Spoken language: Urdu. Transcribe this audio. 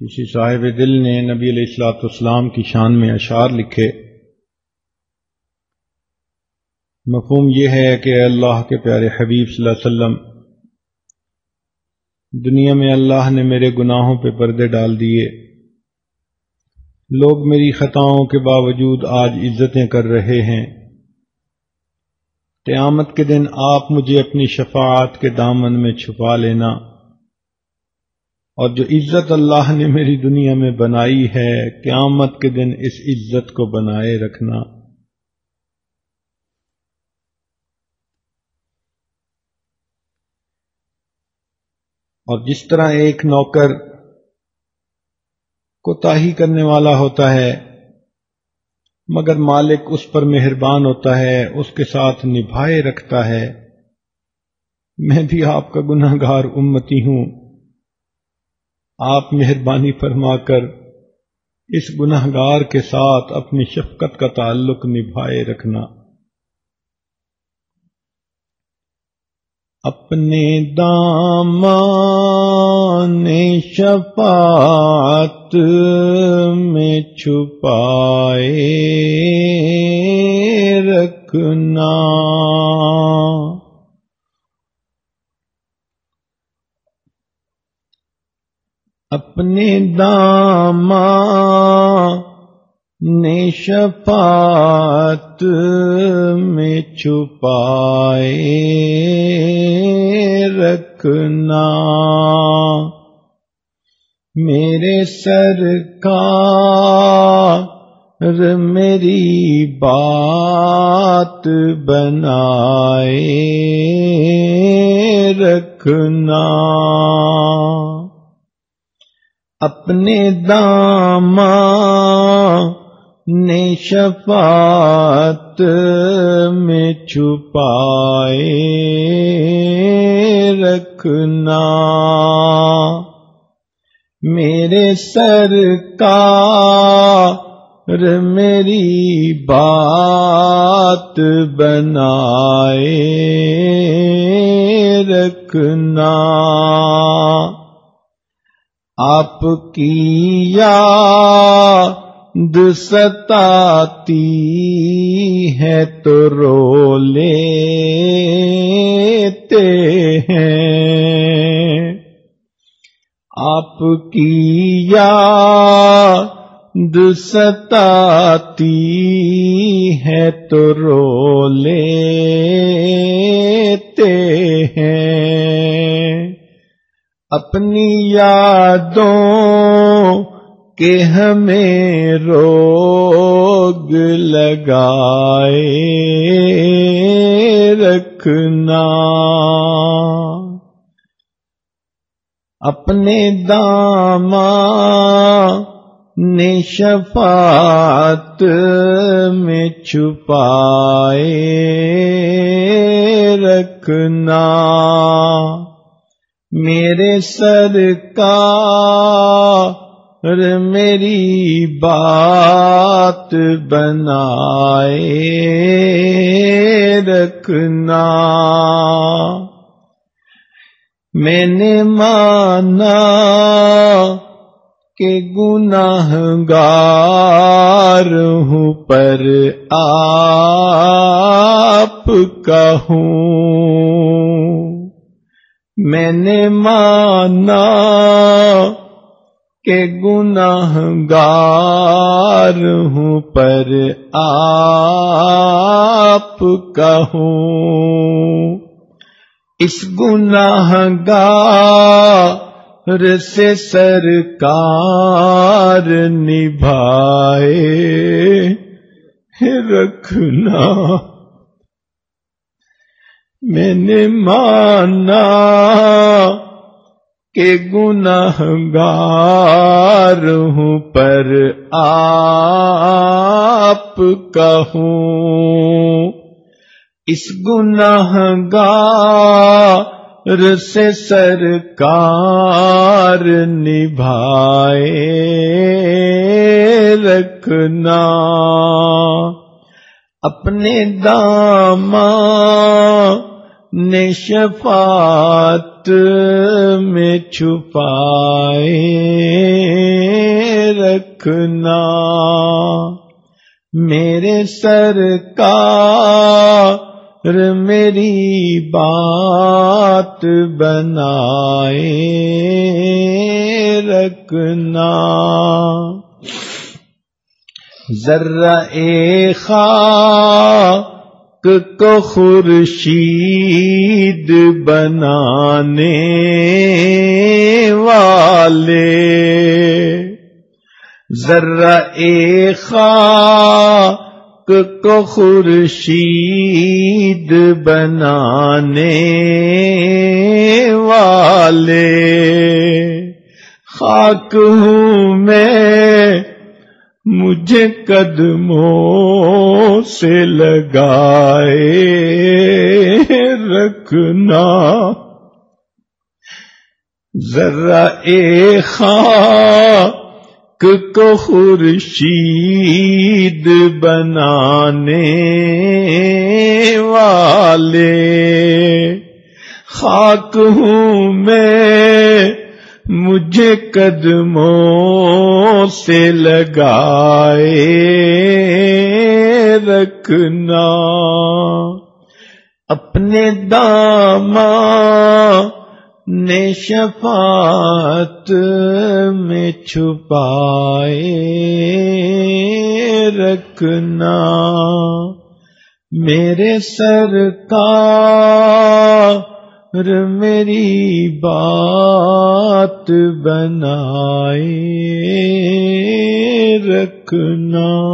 کسی صاحب دل نے نبی علیہ السلاۃ والسلام کی شان میں اشعار لکھے۔ مفہوم یہ ہے کہ اللہ کے پیارے حبیب صلی اللہ علیہ وسلم، دنیا میں اللہ نے میرے گناہوں پہ پردے ڈال دیے۔ لوگ میری خطاؤں کے باوجود آج عزتیں کر رہے ہیں۔ قیامت کے دن آپ مجھے اپنی شفاعت کے دامن میں چھپا لینا۔ اور جو عزت اللہ نے میری دنیا میں بنائی ہے، قیامت کے دن اس عزت کو بنائے رکھنا۔ اور جس طرح ایک نوکر کوتاہی کرنے والا ہوتا ہے، مگر مالک اس پر مہربان ہوتا ہے، اس کے ساتھ نبھائے رکھتا ہے۔ میں بھی آپ کا گناہ گار امتی ہوں۔ آپ مہربانی فرما کر اس گناہ گار کے ساتھ اپنی شفقت کا تعلق نبھائے رکھنا۔ اپنے دام شفاعت میں چھپائے اپنے دام نے شفاعت میں چھپائے رکھنا۔ میرے سر کا میری بات بنائے۔ اپنے دام نے شفاعت میں چھپائے رکھنا۔ میرے سر کا میری بات بنائے رکھنا۔ آپ کی یاد ستاتی ہے تو رو لیتے ہیں۔ آپ کی یاد ستاتی ہے تو رو لیتے اپنی یادوں کے ہمیں روگ لگائے رکھنا۔ اپنے دام نے شفاعت میں چھپائے رکھنا۔ میرے سر کا میری بات بنائے رکھنا۔ میں نے مانا کہ گناہ گار ہوں، پر آپ کا ہوں۔ میں نے مانا کہ گناہ گار ہوں، پر آپ کہوں اس گناہ گار سے سرکار نبھائے، رکھنا میں نے مانا کہ گناہ گار ہوں پر آپ کہوں اس گناہ گار سے سرکار نبھائے رکھنا۔ اپنے دام نے شفاعت میں چھپائے رکھنا۔ میرے سر کا میری بات بنائے رکھنا۔ ذرا اے خاک کو خورشید بنانے والے۔ ذرا اے خاک کو خورشید بنانے والے۔ خاک ہوں میں مجھے قدموں سے لگائے رکھنا۔ ذرا اے خاک کو خورشید بنانے والے خاک ہوں میں مجھے قدموں سے لگائے رکھنا۔ اپنے دامان نے شفاعت میں چھپائے رکھنا۔ میرے سر کا میری بات بنائے رکھنا۔